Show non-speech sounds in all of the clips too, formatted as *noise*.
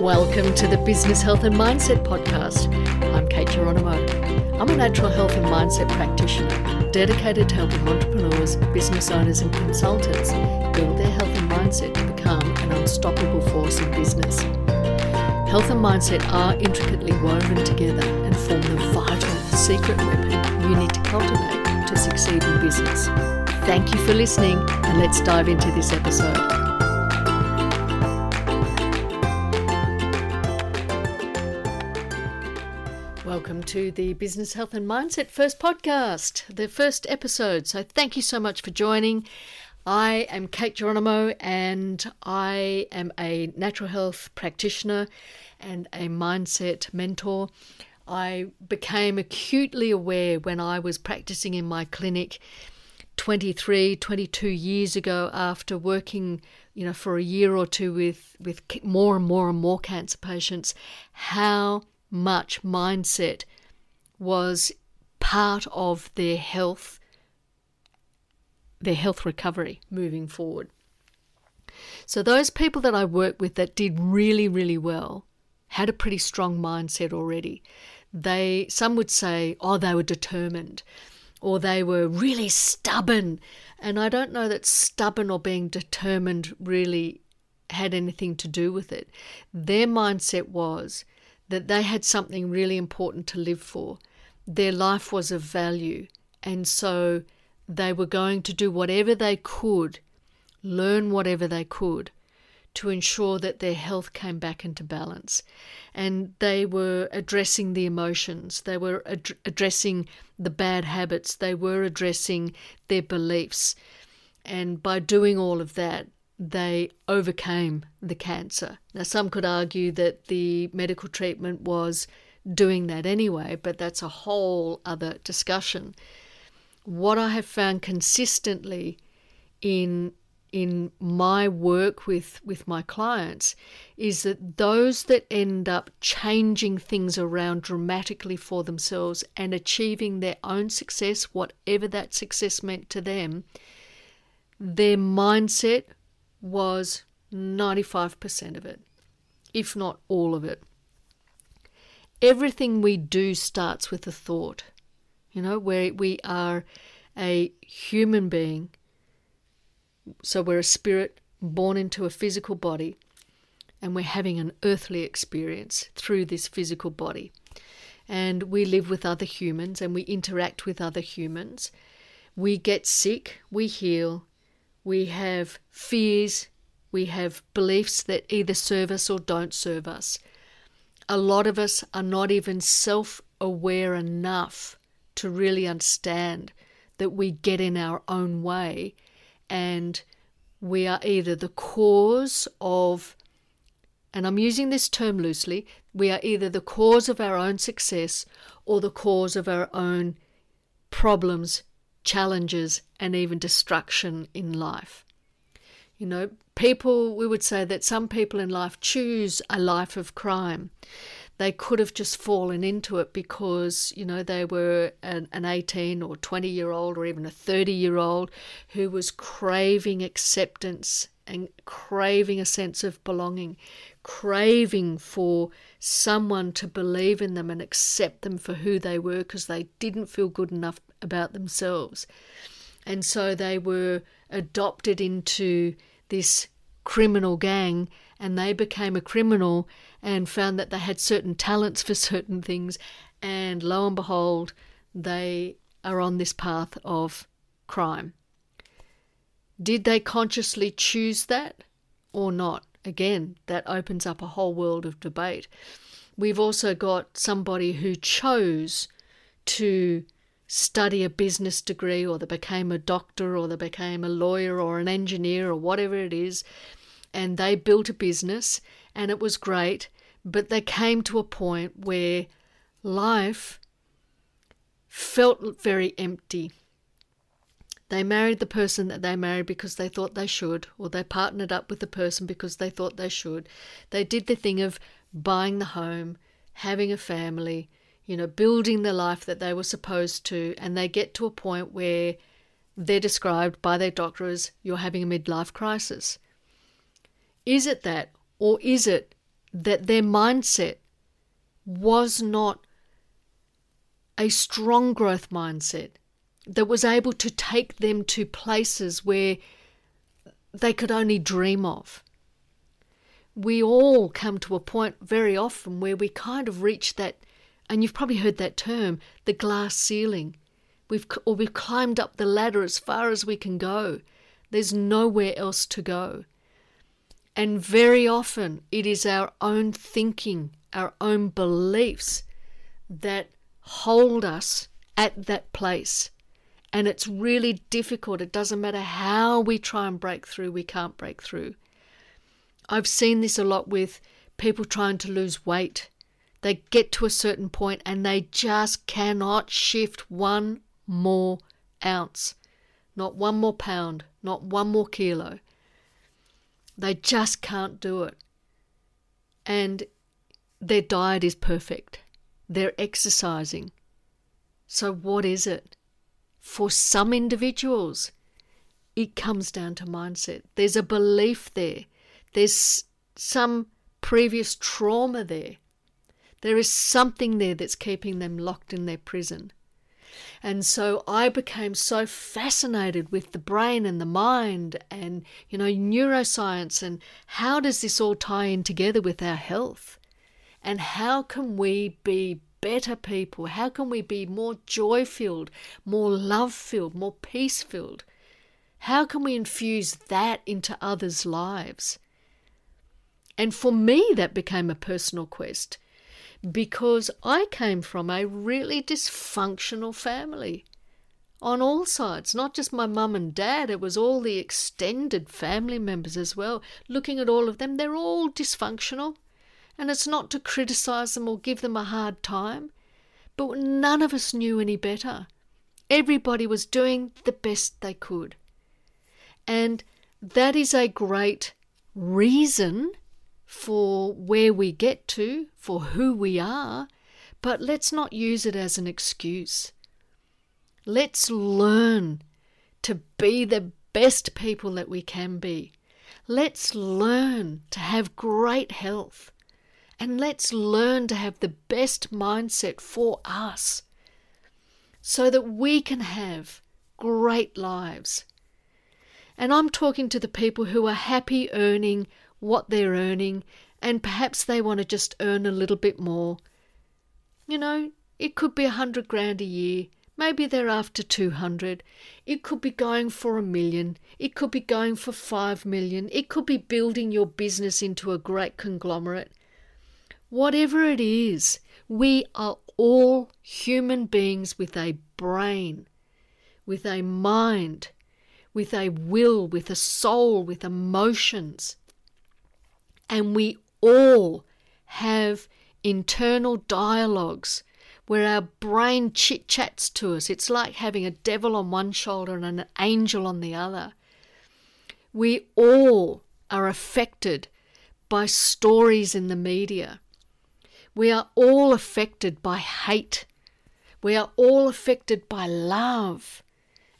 Welcome to the Business Health and Mindset Podcast. I'm Kate Geronimo. I'm a natural health and mindset practitioner dedicated to helping entrepreneurs, business owners, and consultants build their health and mindset to become an unstoppable force in business. Health and mindset are intricately woven together and form the vital secret weapon you need to cultivate to succeed in business. Thank you for listening, and let's dive into this episode. Welcome to the Business Health and Mindset First podcast, the first episode. So, thank you so much for joining. I am Kate Geronimo and I am a natural health practitioner and a mindset mentor. I became acutely aware when I was practicing in my clinic 23, 22 years ago after working you know for a year or two with with more and more and more cancer patients how much mindset was part of their health their health recovery moving forward. So those people that I worked with that did really really well had a pretty strong mindset already. They some would say oh they were determined or they were really stubborn and I don't know that stubborn or being determined really had anything to do with it. Their mindset was that they had something really important to live for. Their life was of value, and so they were going to do whatever they could, learn whatever they could to ensure that their health came back into balance. And they were addressing the emotions, they were ad- addressing the bad habits, they were addressing their beliefs. And by doing all of that, they overcame the cancer. Now, some could argue that the medical treatment was doing that anyway, but that's a whole other discussion. What I have found consistently in in my work with, with my clients is that those that end up changing things around dramatically for themselves and achieving their own success, whatever that success meant to them, their mindset was 95% of it, if not all of it. Everything we do starts with a thought, you know, where we are a human being. So we're a spirit born into a physical body, and we're having an earthly experience through this physical body. And we live with other humans and we interact with other humans. We get sick, we heal, we have fears, we have beliefs that either serve us or don't serve us. A lot of us are not even self aware enough to really understand that we get in our own way and we are either the cause of, and I'm using this term loosely, we are either the cause of our own success or the cause of our own problems, challenges, and even destruction in life. You know, people, we would say that some people in life choose a life of crime. They could have just fallen into it because, you know, they were an, an 18 or 20 year old or even a 30 year old who was craving acceptance and craving a sense of belonging, craving for someone to believe in them and accept them for who they were because they didn't feel good enough about themselves. And so they were adopted into this criminal gang and they became a criminal and found that they had certain talents for *laughs* certain things. And lo and behold, they are on this path of crime. Did they consciously choose that or not? Again, that opens up a whole world of debate. We've also got somebody who chose to study a business degree or they became a doctor or they became a lawyer or an engineer or whatever it is and they built a business and it was great but they came to a point where life felt very empty they married the person that they married because they thought they should, or they partnered up with the person because they thought they should. They did the thing of buying the home, having a family, you know, building the life that they were supposed to, and they get to a point where they're described by their doctor as you're having a midlife crisis. Is it that, or is it that their mindset was not a strong growth mindset that was able to take them to places where they could only dream of. We all come to a point very often where we kind of reach that, and you've probably heard that term, the glass ceiling. We've, or we've climbed up the ladder as far as we can go. There's nowhere else to go. And very often it is our own thinking, our own beliefs that hold us at that place. And it's really difficult. It doesn't matter how we try and break through, we can't break through. I've seen this a lot with people trying to lose weight. They get to a certain point and they just cannot shift one more ounce, not one more pound, not one more kilo. They just can't do it. And their diet is perfect. They're exercising. So, what is it? For some individuals, it comes down to mindset. There's a belief there, there's some previous trauma there. There is something there that's keeping them locked in their prison. And so I became so fascinated with the brain and the mind and, you know, neuroscience and how does this all tie in together with our health? And how can we be better people? How can we be more joy filled, more love filled, more peace filled? How can we infuse that into others' lives? And for me, that became a personal quest because I came from a really dysfunctional family on all sides, not just my mum and dad, it was all the extended family members as well. Looking at all of them, they're all dysfunctional. And it's not to criticize them or give them a hard time, but none of us knew any better. Everybody was doing the best they could. And that is a great reason for where we get to, for who we are, but let's not use it as an excuse. Let's learn to be the best people that we can be. Let's learn to have great health. And let's learn to have the best mindset for us so that we can have great lives. And I'm talking to the people who are happy earning what they're earning, and perhaps they want to just earn a little bit more. You know, it could be a hundred grand a year. Maybe they're after 200. It could be going for a million. It could be going for 5 million. It could be building your business into a great conglomerate. Whatever it is, we are all human beings with a brain, with a mind, with a will, with a soul, with emotions. And we all have internal dialogues where our brain chit chats to us. It's like having a devil on one shoulder and an angel on the other. We all are affected by stories in the media. We are all affected by hate. We are all affected by love.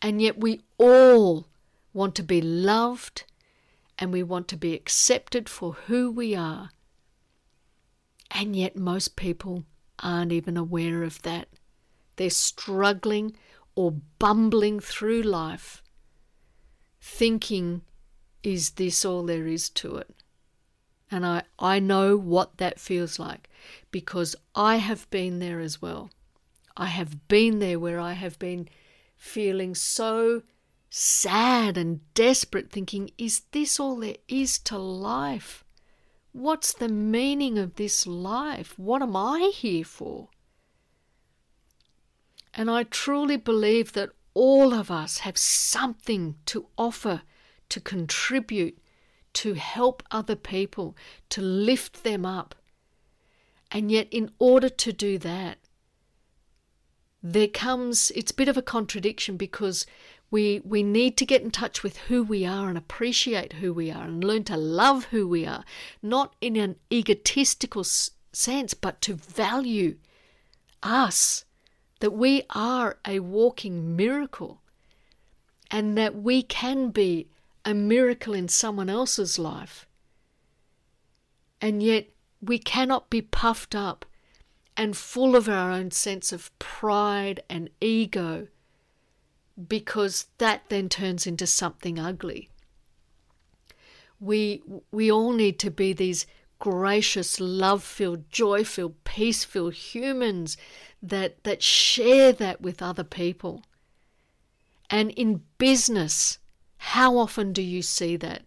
And yet we all want to be loved and we want to be accepted for who we are. And yet, most people aren't even aware of that. They're struggling or bumbling through life, thinking, is this all there is to it? And I, I know what that feels like because I have been there as well. I have been there where I have been feeling so sad and desperate, thinking, Is this all there is to life? What's the meaning of this life? What am I here for? And I truly believe that all of us have something to offer, to contribute, to help other people, to lift them up. And yet, in order to do that, there comes, it's a bit of a contradiction because we, we need to get in touch with who we are and appreciate who we are and learn to love who we are, not in an egotistical sense, but to value us, that we are a walking miracle and that we can be a miracle in someone else's life. And yet, we cannot be puffed up and full of our own sense of pride and ego because that then turns into something ugly. We, we all need to be these gracious, love filled, joy filled, peace filled humans that, that share that with other people. And in business, how often do you see that?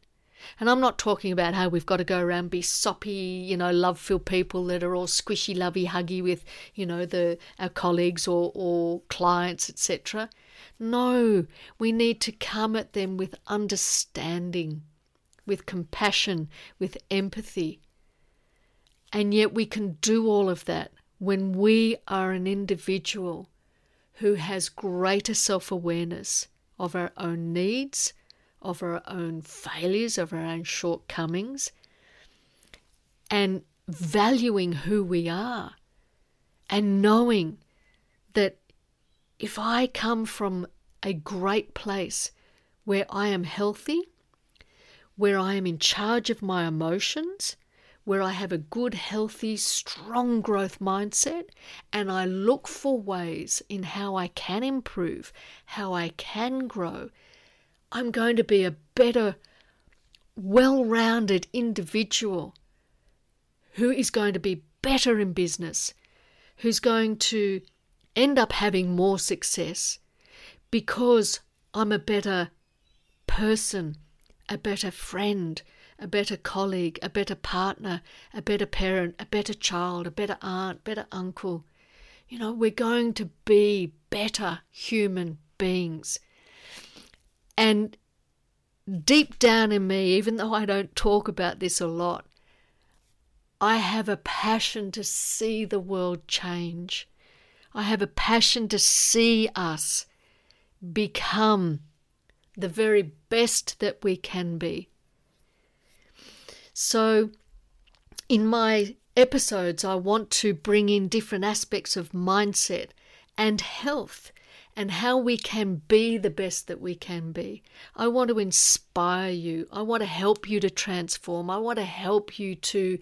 And I'm not talking about how we've got to go around be soppy, you know, love filled people that are all squishy, lovey, huggy with, you know, the our colleagues or, or clients, etc. No, we need to come at them with understanding, with compassion, with empathy. And yet we can do all of that when we are an individual who has greater self awareness of our own needs, of our own failures, of our own shortcomings, and valuing who we are, and knowing if I come from a great place where I am healthy, where I am in charge of my emotions, where I have a good, healthy, strong growth mindset, and I look for ways in how I can improve, how I can grow, I'm going to be a better, well rounded individual who is going to be better in business, who's going to end up having more success because I'm a better person, a better friend, a better colleague, a better partner, a better parent, a better child, a better aunt, better uncle. You know, we're going to be better human beings. And deep down in me, even though I don't talk about this a lot, I have a passion to see the world change. I have a passion to see us become the very best that we can be. So, in my episodes, I want to bring in different aspects of mindset and health and how we can be the best that we can be. I want to inspire you. I want to help you to transform. I want to help you to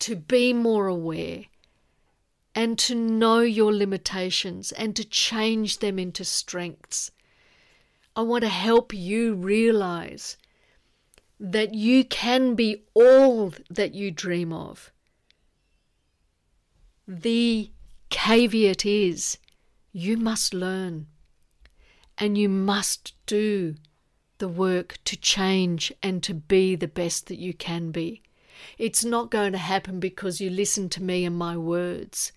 to be more aware and to know your limitations and to change them into strengths. I want to help you realize that you can be all that you dream of. The caveat is you must learn and you must do the work to change and to be the best that you can be. It's not going to happen because you listen to me and my words.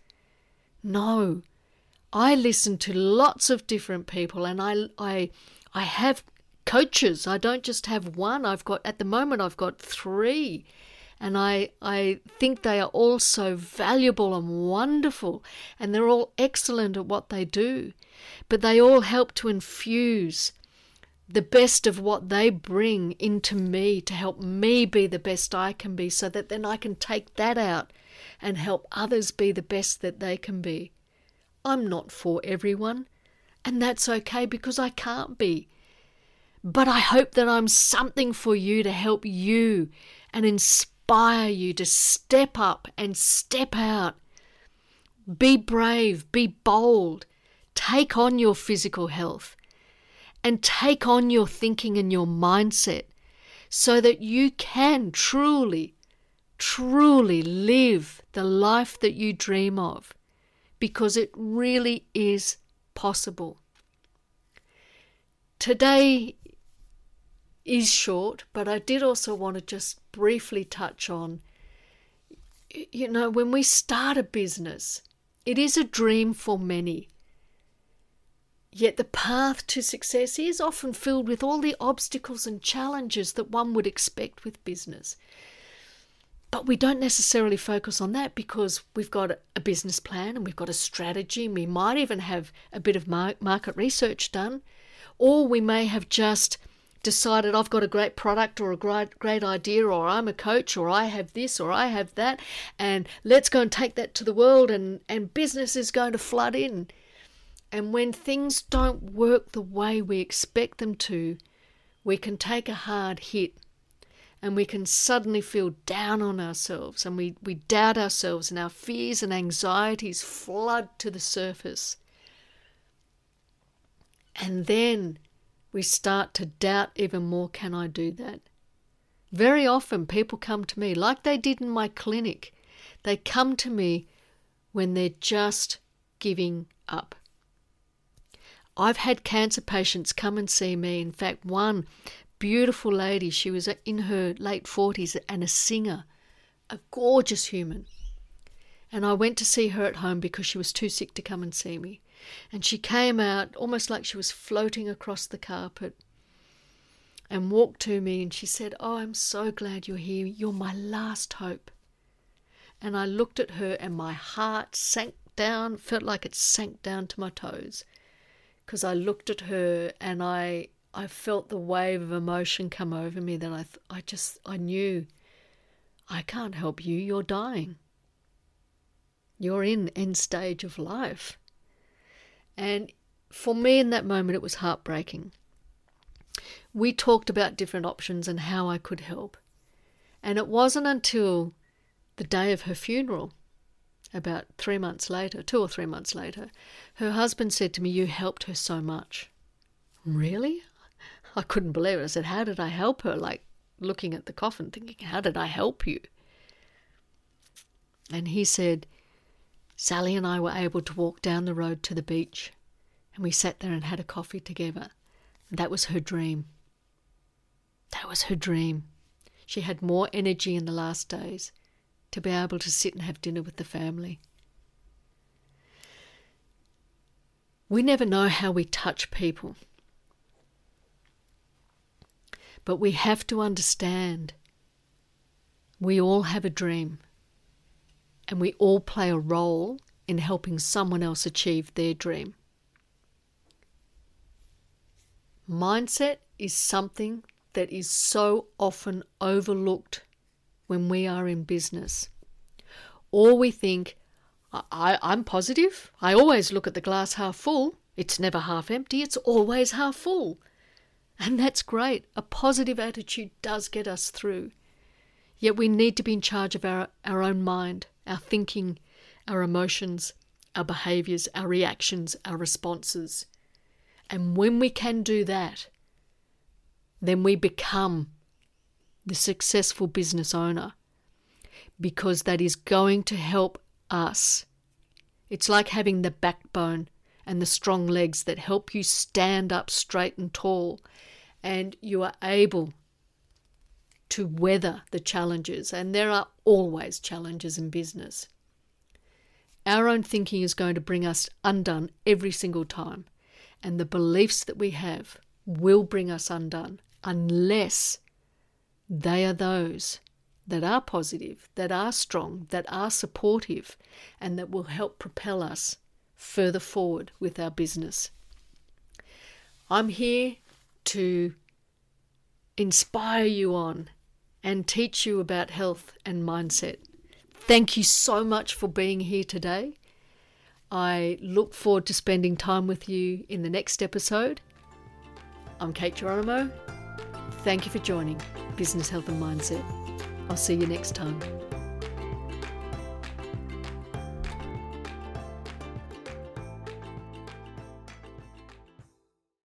No. I listen to lots of different people and I I I have coaches. I don't just have one. I've got at the moment I've got 3 and I, I think they are all so valuable and wonderful, and they're all excellent at what they do. But they all help to infuse the best of what they bring into me to help me be the best I can be, so that then I can take that out and help others be the best that they can be. I'm not for everyone, and that's okay because I can't be. But I hope that I'm something for you to help you and inspire you to step up and step out. Be brave, be bold, take on your physical health and take on your thinking and your mindset so that you can truly, truly live the life that you dream of because it really is possible. Today is short, but I did also want to just briefly touch on you know, when we start a business, it is a dream for many. Yet the path to success is often filled with all the obstacles and challenges that one would expect with business. But we don't necessarily focus on that because we've got a business plan and we've got a strategy, and we might even have a bit of market research done, or we may have just decided I've got a great product or a great great idea or I'm a coach or I have this or I have that and let's go and take that to the world and and business is going to flood in. And when things don't work the way we expect them to, we can take a hard hit and we can suddenly feel down on ourselves and we, we doubt ourselves and our fears and anxieties flood to the surface. And then we start to doubt even more can I do that? Very often people come to me, like they did in my clinic, they come to me when they're just giving up. I've had cancer patients come and see me. In fact, one beautiful lady. She was in her late 40s and a singer, a gorgeous human. And I went to see her at home because she was too sick to come and see me. And she came out almost like she was floating across the carpet and walked to me and she said, Oh, I'm so glad you're here. You're my last hope. And I looked at her and my heart sank down, felt like it sank down to my toes because I looked at her and I I felt the wave of emotion come over me that I, th- I just, I knew I can't help you, you're dying. You're in end stage of life. And for me in that moment, it was heartbreaking. We talked about different options and how I could help. And it wasn't until the day of her funeral, about three months later, two or three months later, her husband said to me, You helped her so much. Really? I couldn't believe it. I said, How did I help her? Like looking at the coffin, thinking, How did I help you? And he said, Sally and I were able to walk down the road to the beach, and we sat there and had a coffee together. That was her dream. That was her dream. She had more energy in the last days to be able to sit and have dinner with the family. We never know how we touch people. But we have to understand we all have a dream and we all play a role in helping someone else achieve their dream. Mindset is something that is so often overlooked when we are in business. Or we think, I, am positive. I always look at the glass half full. It's never half empty, it's always half full. And that's great. A positive attitude does get us through. Yet we need to be in charge of our, our own mind, our thinking, our emotions, our behaviors, our reactions, our responses. And when we can do that, then we become the successful business owner because that is going to help us. It's like having the backbone and the strong legs that help you stand up straight and tall, and you are able to weather the challenges. And there are always challenges in business. Our own thinking is going to bring us undone every single time, and the beliefs that we have will bring us undone unless they are those that are positive, that are strong, that are supportive, and that will help propel us further forward with our business. I'm here to inspire you on and teach you about health and mindset. Thank you so much for being here today. I look forward to spending time with you in the next episode. I'm Kate Geronimo. Thank you for joining Business Health and Mindset. I'll see you next time.